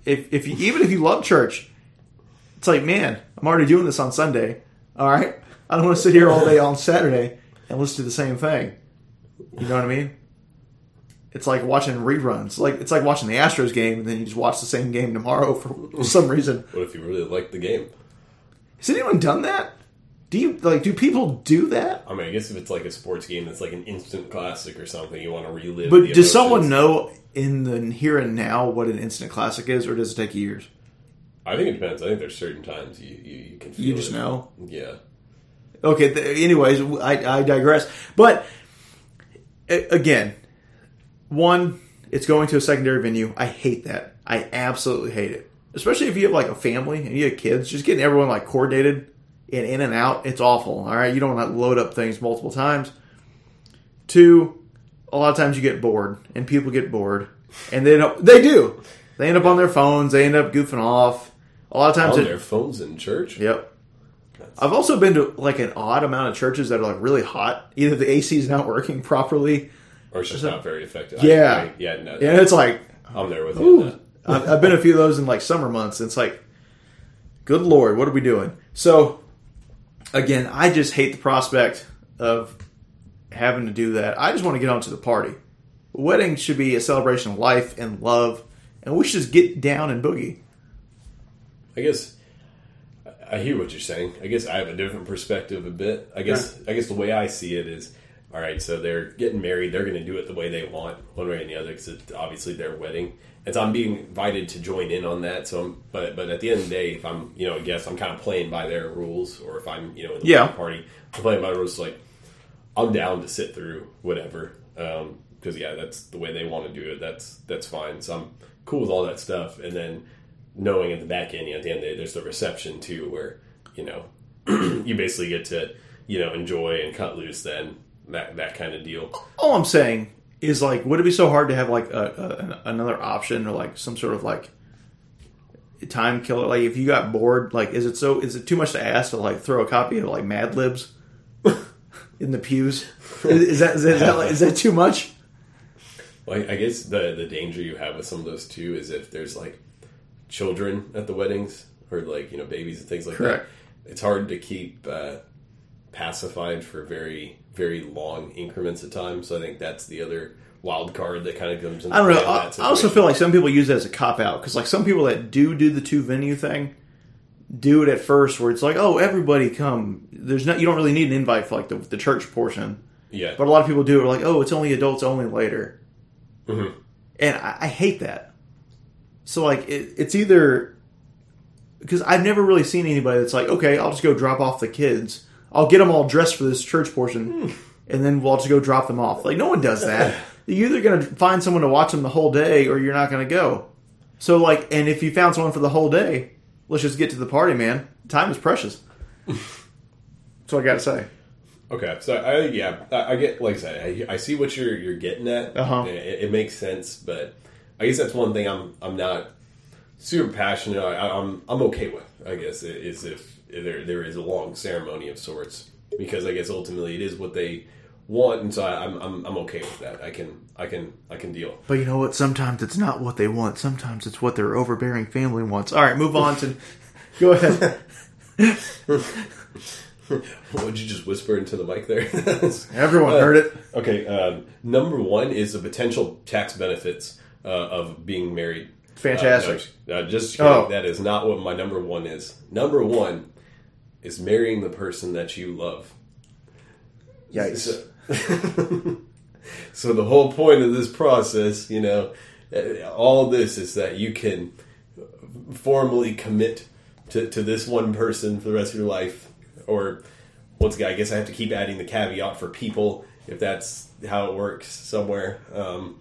If if you, even if you love church, it's like man, I'm already doing this on Sunday. All right, I don't want to sit here all day on Saturday and listen to the same thing. You know what I mean? It's like watching reruns. Like it's like watching the Astros game and then you just watch the same game tomorrow for some reason. What if you really like the game? Has anyone done that? Do you like? Do people do that? I mean, I guess if it's like a sports game that's like an instant classic or something, you want to relive. But the does someone know in the here and now what an instant classic is, or does it take years? I think it depends. I think there's certain times you you, you can feel You just it. know. Yeah. Okay. Th- anyways, I, I digress. But a- again, one, it's going to a secondary venue. I hate that. I absolutely hate it. Especially if you have like a family and you have kids, just getting everyone like coordinated and in and out. It's awful. All right, you don't want to load up things multiple times. Two, a lot of times you get bored, and people get bored, and they don't. They do. They end up on their phones. They end up goofing off. A lot of times, On it, their phones in church. Yep. I've also been to like an odd amount of churches that are like really hot. Either the AC is not working properly, Or it's just not very effective. Yeah. I, I, yeah. No, and it's like I'm there with you. I've, I've been a few of those in like summer months. And it's like, good lord, what are we doing? So, again, I just hate the prospect of having to do that. I just want to get on to the party. Wedding should be a celebration of life and love, and we should just get down and boogie. I guess I- I hear what you're saying. I guess I have a different perspective a bit. I guess I guess the way I see it is, all right. So they're getting married. They're going to do it the way they want, one way or the other, because it's obviously their wedding. And so I'm being invited to join in on that. So, I'm, but but at the end of the day, if I'm you know a guest, I'm kind of playing by their rules. Or if I'm you know in the Yeah. party, I'm playing by the rules. Like I'm down to sit through whatever. Um, because yeah, that's the way they want to do it. That's that's fine. So I'm cool with all that stuff. And then knowing at the back end, you know, at the end of the day, there's the reception too, where you know you basically get to you know enjoy and cut loose. Then that that kind of deal. all I'm saying is like, would it be so hard to have like a, a, another option or like some sort of like time killer? Like, if you got bored, like, is it so? Is it too much to ask to like throw a copy of like Mad Libs in the pews? Is, is that is that, is that, like, is that too much? Well, I I guess the the danger you have with some of those too is if there's like children at the weddings or like you know babies and things like Correct. that. It's hard to keep uh, pacified for very very long increments of time. So I think that's the other wild card that kind of comes. Into I don't know. I, I also feel like some people use it as a cop out because like some people that do do the two venue thing do it at first where it's like, oh, everybody come. There's not you don't really need an invite for like the, the church portion. yeah, But a lot of people do it like, oh, it's only adults only later. Mhm. And I, I hate that. So, like, it, it's either because I've never really seen anybody that's like, okay, I'll just go drop off the kids. I'll get them all dressed for this church portion, and then we'll just go drop them off. Like, no one does that. You're either going to find someone to watch them the whole day, or you're not going to go. So, like, and if you found someone for the whole day, let's just get to the party, man. Time is precious. That's what I got to say. Okay, so I yeah, I, I get like I said, I, I see what you're you're getting at. Uh-huh. It, it makes sense, but I guess that's one thing I'm I'm not super passionate. I, I'm I'm okay with. I guess is if there there is a long ceremony of sorts because I guess ultimately it is what they want, and so I, I'm I'm I'm okay with that. I can I can I can deal. But you know what? Sometimes it's not what they want. Sometimes it's what their overbearing family wants. All right, move on to. Go ahead. what Would you just whisper into the mic there? Everyone heard it. Okay, um, number one is the potential tax benefits uh, of being married. Fantastic. Uh, no, uh, just. Oh. that is not what my number one is. Number one is marrying the person that you love. Yikes. So, so the whole point of this process, you know, uh, all this is that you can formally commit to, to this one person for the rest of your life. Or once again, I guess I have to keep adding the caveat for people if that's how it works somewhere. Um,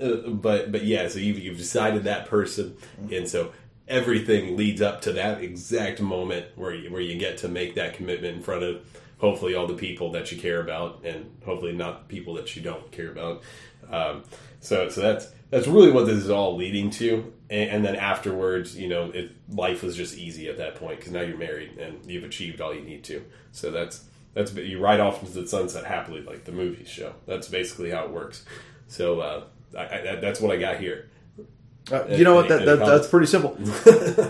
uh, but but yeah, so you've, you've decided that person, and so everything leads up to that exact moment where you, where you get to make that commitment in front of hopefully all the people that you care about, and hopefully not people that you don't care about. Um, so so that's that's really what this is all leading to, and, and then afterwards, you know, it, life was just easy at that point because now you're married and you've achieved all you need to. So that's that's you ride off into the sunset happily, like the movies show. That's basically how it works. So uh, I, I, that's what I got here. Uh, you know what? That, that that's pretty simple.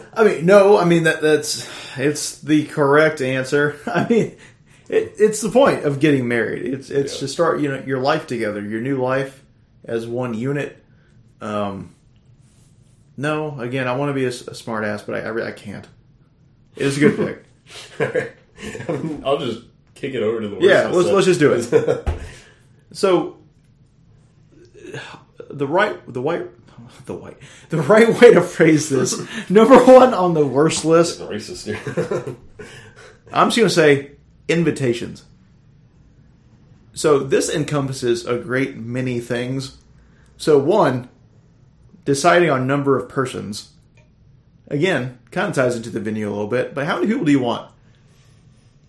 I mean, no. I mean that that's it's the correct answer. I mean, it, it's the point of getting married. It's it's Yeah. to start you know your life together, your new life as one unit. Um, no, again, I want to be a smart ass, but I I, I can't. It is a good pick. I'll just kick it over to the worst Yeah, let's stuff. let's just do it. so the right the white the white the right way to phrase this. Number one on the worst list. Racist i'm just going to say invitations. So this encompasses a great many things. So one deciding on number of persons. Again kind of ties into the venue a little bit but how many people do you want?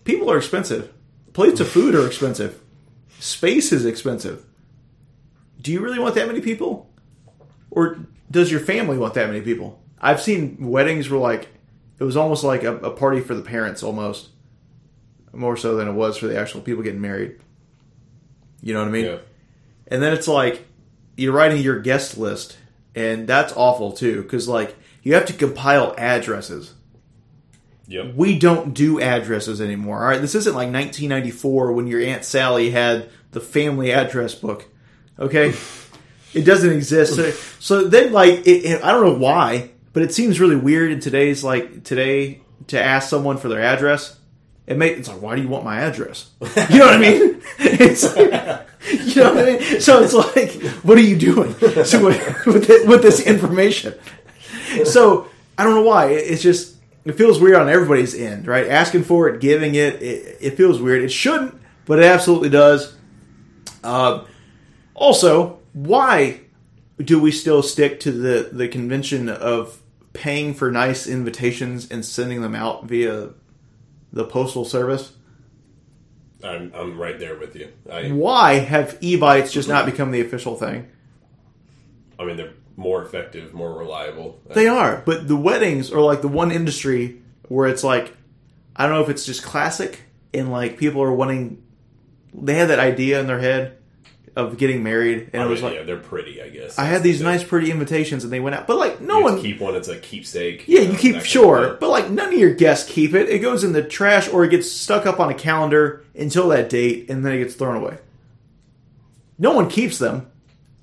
People are expensive. Plates of food are expensive. Space is expensive do you really want that many people or does your family want that many people i've seen weddings where like it was almost like a, a party for the parents almost more so than it was for the actual people getting married you know what i mean yeah. and then it's like you're writing your guest list, and that's awful too, because like you have to compile addresses. Yep. We don't do addresses anymore. All right, this isn't like 1994 when your aunt Sally had the family address book. Okay, it doesn't exist. So, so then, like, it, it, I don't know why, but it seems really weird in today's like today to ask someone for their address. It may it's like, why do you want my address? You know what I mean? It's you know what I mean. So it's like, what are you doing so with, with, it, with this information? So I don't know why. It- It's just it feels weird on everybody's end, right? Asking for it, giving it, it, it feels weird. It shouldn't, but it absolutely does. Uh, also, why do we still stick to the the convention of paying for nice invitations and sending them out via the postal service? I'm I'm right there with you. I Why have evites just not become the official thing? I mean they're more effective, more reliable. They are, but the weddings are like the one industry where it's like I don't know if it's just classic and like people are wanting they had that idea in their head of getting married and I it was mean, like yeah, they're pretty, I guess. I had these nice pretty invitations and they went out but like no You one keep one it's a keepsake. Yeah, know, you keep sure, but like none of your guests keep it. It goes in the trash or it gets stuck up on a calendar until that date and then it gets thrown away. No one keeps them.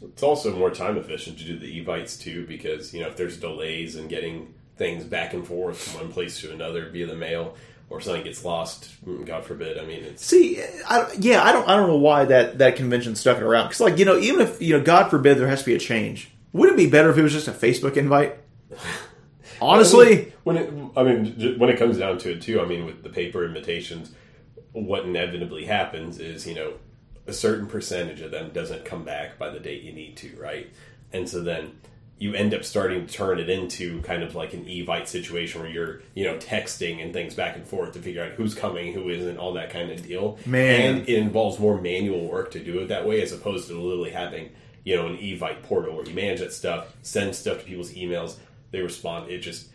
It's also more time efficient to do the evites too, because you know if there's delays in getting things back and forth from one place to another via the mail, or something gets lost, God forbid. I mean, it's See, I, yeah, I don't, I don't know why that that convention stuck around. Because, like, you know, even if you know, God forbid, there has to be a change. Wouldn't it be better if it was just a Facebook invite? Honestly, when it, I mean, when it comes down to it too, I mean, with the paper invitations, what inevitably happens is you know a certain percentage of them doesn't come back by the date you need to, right? And so then you end up starting to turn it into kind of like an evite situation where you're you know texting and things back and forth to figure out who's coming, who isn't, all that kind of deal. Man. and it involves more manual work to do it that way as opposed to literally having you know an evite portal where you manage that stuff, send stuff to people's emails, they respond. It just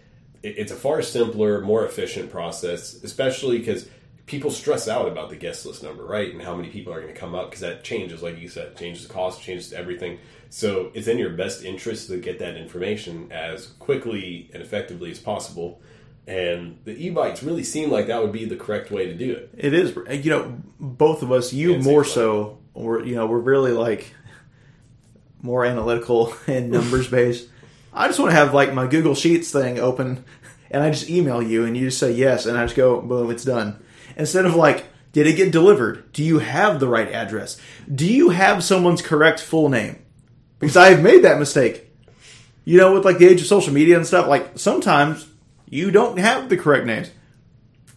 it, it's a far simpler, more efficient process, especially because people stress out about the guest list number, right, and how many people are going to come up because that changes, like you said, changes the cost, changes everything. So it's in your best interest to get that information as quickly and effectively as possible. And the evites really seem like that would be the correct way to do it. it is. Eh, you know, both of us, you Yeah, more so, we're you know, we're really like more analytical and numbers based. I just want to have like my Google Sheets thing open, and I just email you, and you just say yes, and I just go boom, it's done. Instead of like, did it get delivered? Do you have the right address? Do you have someone's correct full name? Because I have made that mistake. You know, with like the age of social media and stuff, like sometimes you don't have the correct names,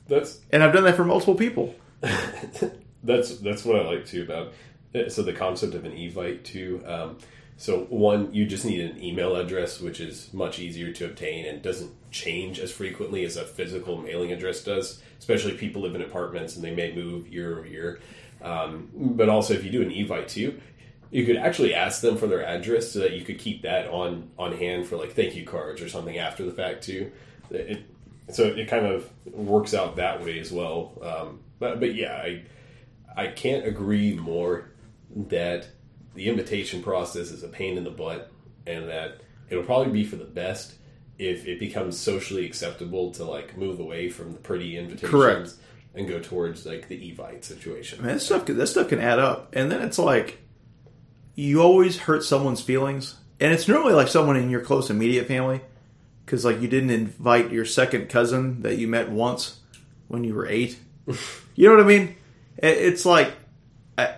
That's and I've done that for multiple people. that's that's what I like too about it. so the concept of an evite too. Um, so one, you just need an email address, which is much easier to obtain and doesn't change as frequently as a physical mailing address does. Especially people live in apartments and they may move year over year. Um, but also, if you do an evite too, you could actually ask them for their address so that you could keep that on on hand for like thank you cards or something after the fact too. It, so it kind of works out that way as well. Um, but but yeah, I I can't agree more that the invitation process is a pain in the butt, and that it'll probably be for the best if it becomes socially acceptable to like move away from the pretty invitations Correct. and go towards like the evite situation. Man, that stuff can, that stuff can add up, and then it's like you always hurt someone's feelings, and it's normally like someone in your close immediate family, because like you didn't invite your second cousin that you met once when you were eight. You know what I mean? It's like I,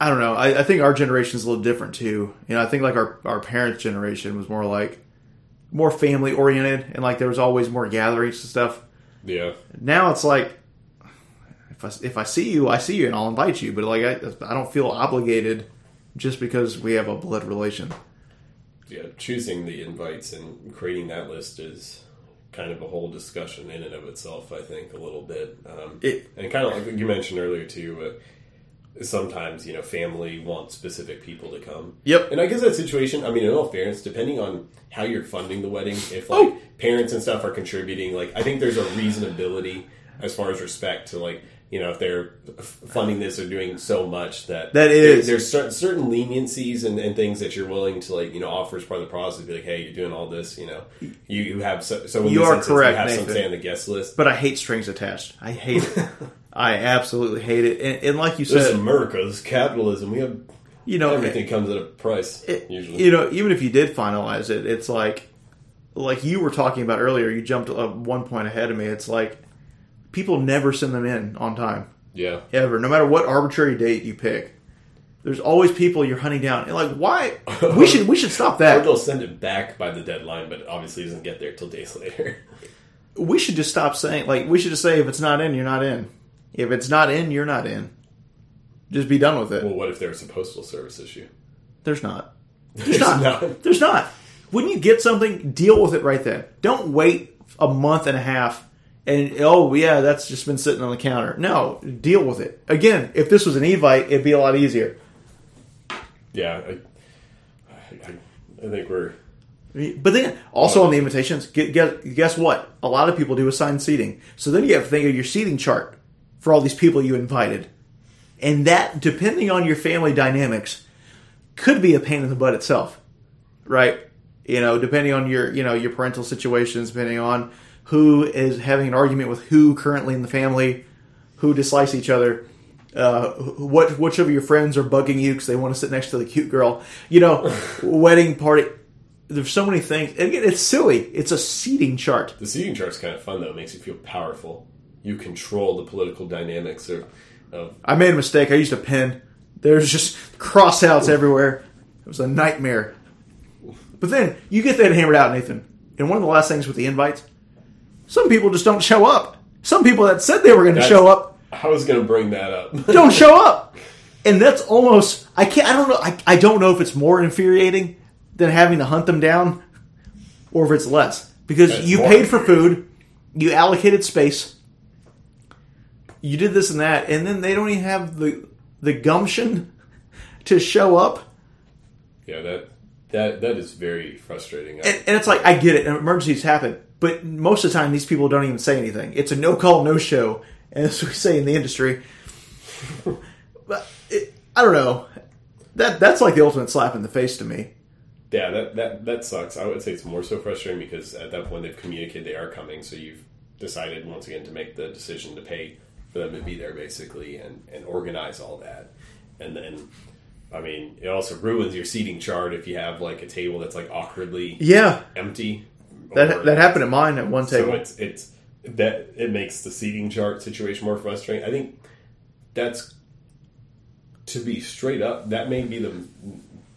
I don't know. I, I think our generation is a little different too. You know, I think like our our parents' generation was more like more family oriented, and like there was always more gatherings and stuff. Yeah. Now it's like if I if I see you, I see you, and I'll invite you. But like I, I don't feel obligated just because we have a blood relation. Yeah. Choosing the invites and creating that list is kind of a whole discussion in and of itself. I think a little bit. Um, It and kind of like you mentioned earlier too. Uh, sometimes you know family wants specific people to come. Yep. And I guess that situation. I mean, in all fairness, depending on how you're funding the wedding, if like Oh. parents and stuff are contributing, like I think there's a reasonability as far as respect to like you know if they're funding this or doing so much that that is there- there's certain, certain leniencies and, and things that you're willing to like you know offer as part of the process. Be like, hey, you're doing all this. You know, you you have so, so you are correct, You have some Nathan. say on the guest list. but I hate strings attached. I hate it. I absolutely hate it. And, and like you This said, America. This capitalism. We have you know, everything comes at a price. it- usually, you know, even if you did finalize it, it's like, like you were talking about earlier. You jumped uh, one point ahead of me. It's like people never send them in on time yeah. ever, no matter what arbitrary date you pick. There's always people you're hunting down, and like, why? We should we should stop Or that. they'll send it back by the deadline, but obviously doesn't get there till days later. We should just stop saying like we should just say if it's not in, you're not in. If it's not in, you're not in. Just be done with it. well, what if there's a postal service issue? There's not. There's not. not. There's not. When you get something, deal with it right then. Don't wait a month and a half and oh yeah, that's just been sitting on the counter. No, deal with it. Again, if this was an Evite, it'd be a lot easier. Yeah, I, I, I think we're But then also on the invitations, get, guess what? A lot of people do assigned seating. So then you have to think of your seating chart for all these people you invited. And that, depending on your family dynamics, could be a pain in the butt itself. Right? You know, depending on your, you know, your parental situations, depending on who is having an argument with who currently in the family, who dislikes each other, uh, what which of your friends are bugging you because they want to sit next to the cute girl. You know, wedding party. There's so many things. And again, it's silly. It's a seating chart. the seating chart's kind of fun though. It makes you feel powerful. You control the political dynamics of, of I made a mistake. I used a pen. There's just crossouts everywhere. It was a nightmare. But then you get that hammered out, Nathan. And one of the last things with the invites, some people just don't show up. Some people that said they were going to show up I was going to bring that up. don't show up. And that's almost I can't I don't know I, I don't know if it's more infuriating than having to hunt them down or if it's less. Because That's you paid for food, you allocated space, you did this and that, and then they don't even have the the gumption to show up. yeah, that that that is very frustrating. And, and it's like I get it, emergencies happen, but most of the time these people don't even say anything. It's a no call, no show, as we say in the industry. but it, I don't know. That that's like the ultimate slap in the face to me. Yeah, that, that that sucks. I would say it's more so frustrating because at that point they've communicated they are coming, so you've decided once again to make the decision to pay for them to be there basically and, and organize all that. And then I mean, it also ruins your seating chart if you have like a table that's like awkwardly Yeah, empty. That that happened at mine at one time So it's it's that it makes the seating chart situation more frustrating. I think that's to be straight up. That may be the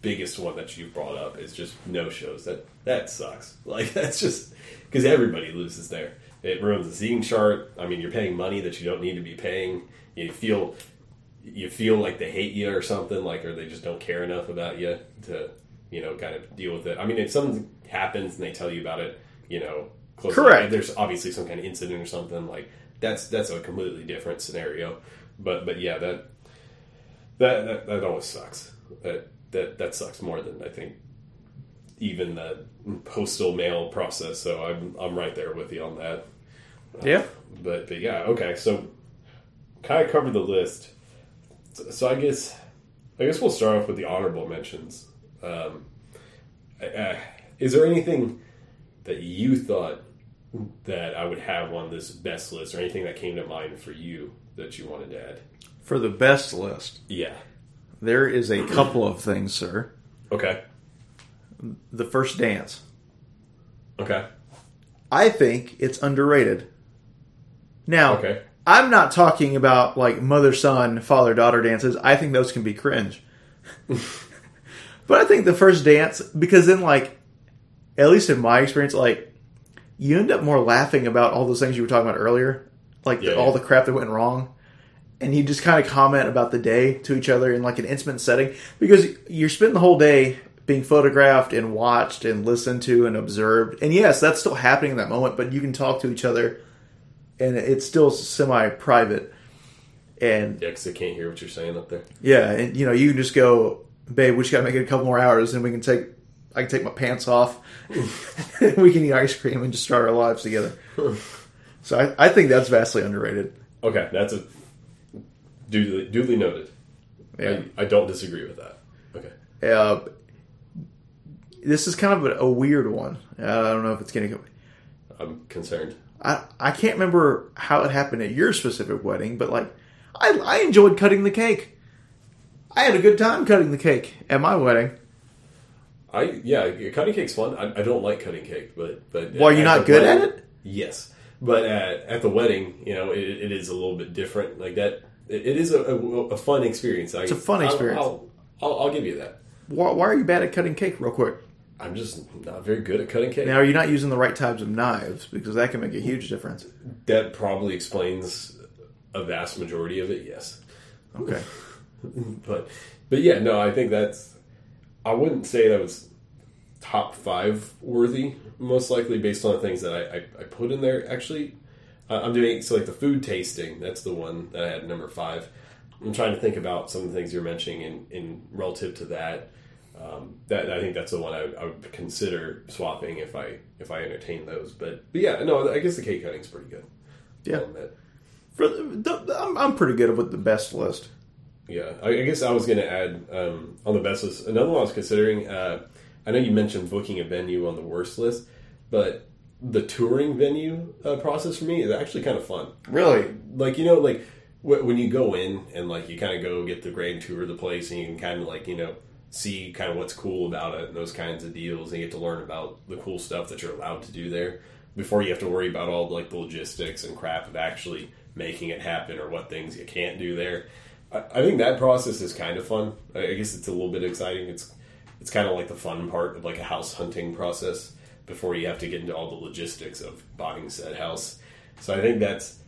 biggest one that you've brought up is just no shows. That that sucks. Like that's just because everybody loses there. It ruins the seating chart. I mean, you're paying money that you don't need to be paying. You feel you feel like they hate you or something, like or they just don't care enough about you to you know kind of deal with it. I mean, if something happens and they tell you about it, you know, close Correct. there's obviously some kind of incident or something like that's that's a completely different scenario. But but yeah, that that that, that always sucks. That that that sucks more than I think even the postal mail process. So I'm I'm right there with you on that. Uh, yeah, But but yeah, okay. So kind of covered the list. So, so I guess I guess we'll start off with the honorable mentions. Um, uh, is there anything that you thought that I would have on this best list, or anything that came to mind for you that you wanted to add? for the best list, Yeah. there is a couple of things, sir. Okay. The first dance. Okay. I think it's underrated. Now, Okay. I'm not talking about like mother son, father daughter dances. I think those can be cringe. but I think the first dance, because then, like, at least in my experience, like, you end up more laughing about all those things you were talking about earlier, like the, Yeah, all yeah. the crap that went wrong. And you just kind of comment about the day to each other in like an intimate setting because you're spending the whole day being photographed and watched and listened to and observed. And yes, that's still happening in that moment, but you can talk to each other and it's still semi private. And Yeah, because they can't hear what you're saying up there. yeah, and you know, you can just go, babe, we just gotta make it a couple more hours and we can take I can take my pants off. we can eat ice cream and just start our lives together. so I, I think that's vastly underrated. Okay, that's a duly, duly noted. Yeah. I, I don't disagree with that. Okay. Uh, this is kind of a, a weird one. Uh, I don't know if it's getting. I'm concerned. I I can't remember how it happened at your specific wedding, but like, I I enjoyed cutting the cake. I had a good time cutting the cake at my wedding. I yeah, cutting cake's fun. I, I don't like cutting cake, but but Well, you're at not good at it. Yes, but at, at the wedding, you know, it, it is a little bit different. Like that, it, it is a, a, a fun experience. I, It's a fun experience. I'll, I'll, I'll, I'll give you that. Why, why are you bad at cutting cake? Real quick. I'm just not very good at cutting cake. Now, are you not using the right types of knives? Because that can make a huge difference. that probably explains a vast majority of it. Yes. Okay. but but yeah, no, I think that's. I wouldn't say that was top five worthy. Most likely based on the things that I, I, I put in there. Actually, uh, I'm doing so like the food tasting. That's the one that I had number five. I'm trying to think about some of the things you're mentioning in, in relative to that. Um, that I think that's the one I, I would consider swapping if I if I entertain those. But but yeah, no, I guess the cake cutting's pretty good. Yeah. For I'm, I'm pretty good with the best list. Yeah, I, I guess I was going to add um, on the best list. Another one I was considering. Uh, I know you mentioned booking a venue on the worst list, but the touring venue uh, process for me is actually kind of fun. Really? Like you know, like wh- when you go in and like you kind of go get the grand tour of the place, and you can kind of like you know see kind of what's cool about it and those kinds of deals, and you get to learn about the cool stuff that you're allowed to do there before you have to worry about all like the logistics and crap of actually making it happen or what things you can't do there. I, think that process is kind of fun. I guess it's a little bit exciting. It's it's kind of like the fun part of like a house hunting process before you have to get into all the logistics of buying said house. So I think that's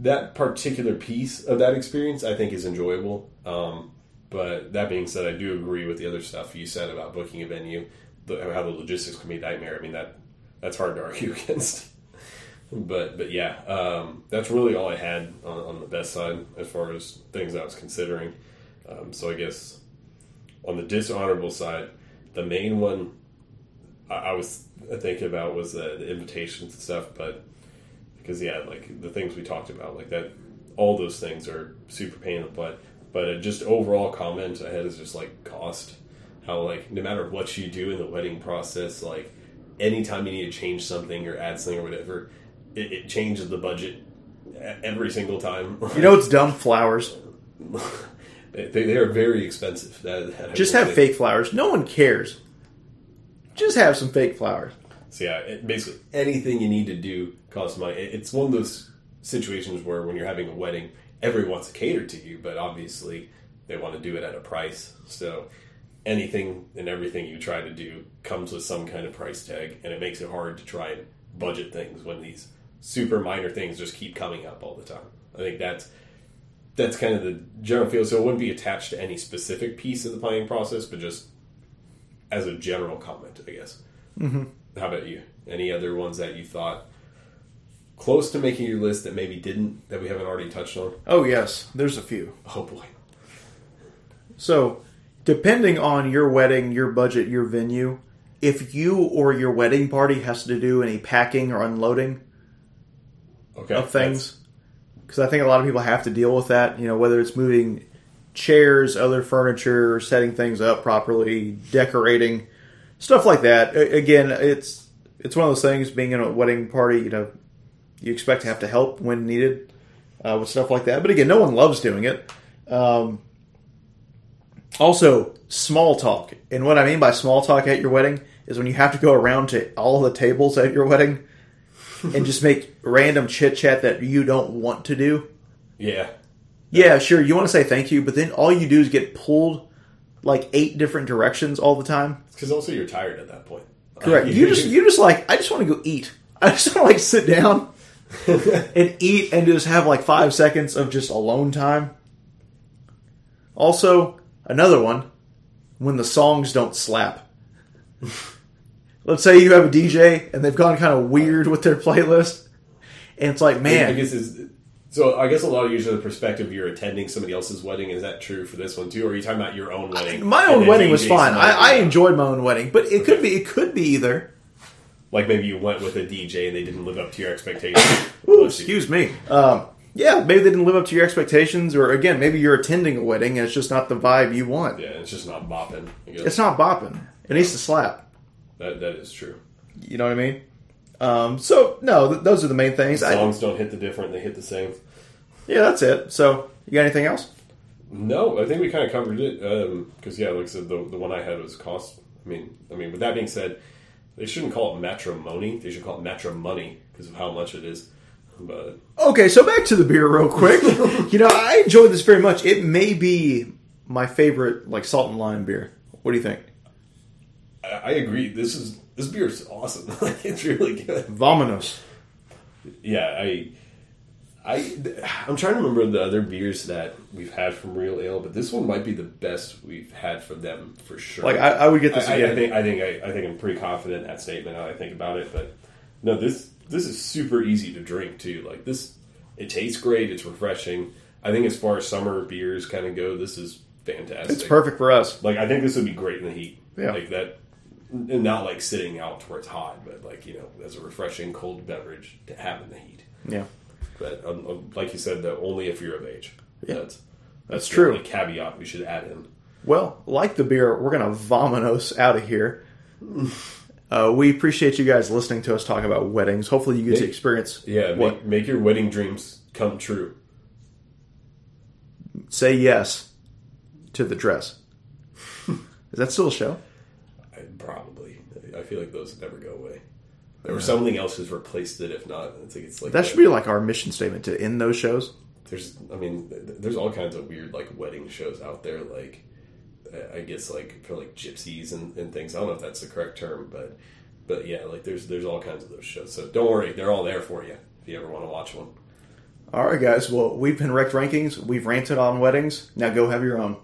that particular piece of that experience. I think is enjoyable. Um, but that being said, I do agree with the other stuff you said about booking a venue, how the logistics can be a nightmare. I mean that that's hard to argue against. But but yeah, um, that's really all I had on, on the best side as far as things I was considering. Um, so I guess on the dishonorable side, the main one I, I was thinking about was the, the invitations and stuff. But because yeah, like the things we talked about, like that, all those things are super pain in the butt. But uh, just overall comment I had is just like cost. How like no matter what you do in the wedding process, like anytime you need to change something or add something or whatever, it, it changes the budget every single time. You know it's dumb? Flowers. they, they are very expensive. That, that Just have fake flowers. No one cares. Just have some fake flowers. So yeah, it, basically anything you need to do costs money. It- it's one of those situations where when you're having a wedding, everyone wants to cater to you, but obviously they want to do it at a price. So anything and everything you try to do comes with some kind of price tag, and it makes it hard to try and budget things when these super minor things just keep coming up all the time. I think that's that's kind of the general feel. So it wouldn't be attached to any specific piece of the planning process, but just as a general comment, I guess. Mm-hmm. How about you? Any other ones that you thought close to making your list that maybe didn't that we haven't already touched on? Oh yes, there's a few. Oh boy. So, depending on your wedding, your budget, your venue, if you or your wedding party has to do any packing or unloading Okay. of things, because I think a lot of people have to deal with that. You know, whether it's moving chairs, other furniture, setting things up properly, decorating, stuff like that. Again, it's it's one of those things. Being in a wedding party, you know, you expect to have to help when needed uh, with stuff like that. But again, no one loves doing it. Um, also, small talk, and what I mean by small talk at your wedding is when you have to go around to all the tables at your wedding and just make random chit chat that you don't want to do. Yeah, Yeah, sure. You want to say thank you, but then all you do is get pulled like eight different directions all the time. because also you're tired at that point. Correct. You just you just like I just want to go eat. I just want to like sit down and eat and just have like five seconds of just alone time. Also, another one when the songs don't slap. Let's say you have a DJ and they've gone kind of weird with their playlist, and it's like, man, I guess is so. I guess a lot of usually the perspective you're attending somebody else's wedding. Is that true for this one too, or are you talking about your own wedding? my own wedding was fine. I, I enjoyed my own wedding, but it could be it could be either. like maybe you went with a DJ and they didn't live up to your expectations. Ooh, excuse me. Um, yeah, maybe they didn't live up to your expectations, or again, maybe you're attending a wedding and it's just not the vibe you want. Yeah, it's just not bopping. It's not bopping. It needs to slap. That that is true. You know what I mean? Um, so no, th- those are the main things. I, Songs don't hit the different; they hit the same. yeah, that's it. So you got anything else? No, I think we kind of covered it because yeah, like I said, the the one I had was cost. I mean, I mean, with that being said, they shouldn't call it matrimony. They should call it matrimony because of how much it is. But Okay, so back to the beer real quick. you know, I enjoyed this very much. It may be my favorite, like salt and lime beer. What do you think? I, I agree. This is this beer is awesome. It's really good. Vominos. Yeah, I, I, I'm trying to remember the other beers that we've had from Real Ale, but this one might be the best we've had from them for sure. Like I, I would get this I, I, again. I think I think I, I think I'm pretty confident in that statement. Now I think about it, but no, this this is super easy to drink too. Like this, it tastes great. It's refreshing. I think as far as summer beers kind of go, this is fantastic. it's perfect for us. Like I think this would be great in the heat. Yeah. Like that, and not like sitting out where it's hot, but like you know, as a refreshing cold beverage to have in the heat. Yeah, But um, um, like you said, though, only if you're of age. Yeah. That's that's the true. only caveat we should add in. Well, like the beer, we're gonna vominos out of here. Uh, we appreciate you guys listening to us talk about weddings. Hopefully, you get to experience Yeah, what make, make your wedding dreams come true. say yes to the dress. Is that still a show? I, feel like those never go away. Or something else has replaced it. If not, I think it's like That should be like our mission statement to end those shows. There's, I mean, there's all kinds of weird like wedding shows out there. Like, uh, I guess like for like gypsies and, and things. I don't know if that's the correct term, but but yeah, like there's there's all kinds of those shows. So don't worry, they're all there for you if you ever want to watch one. All right, guys. Well, we've been wrecked rankings. We've ranted on weddings. Now go have your own.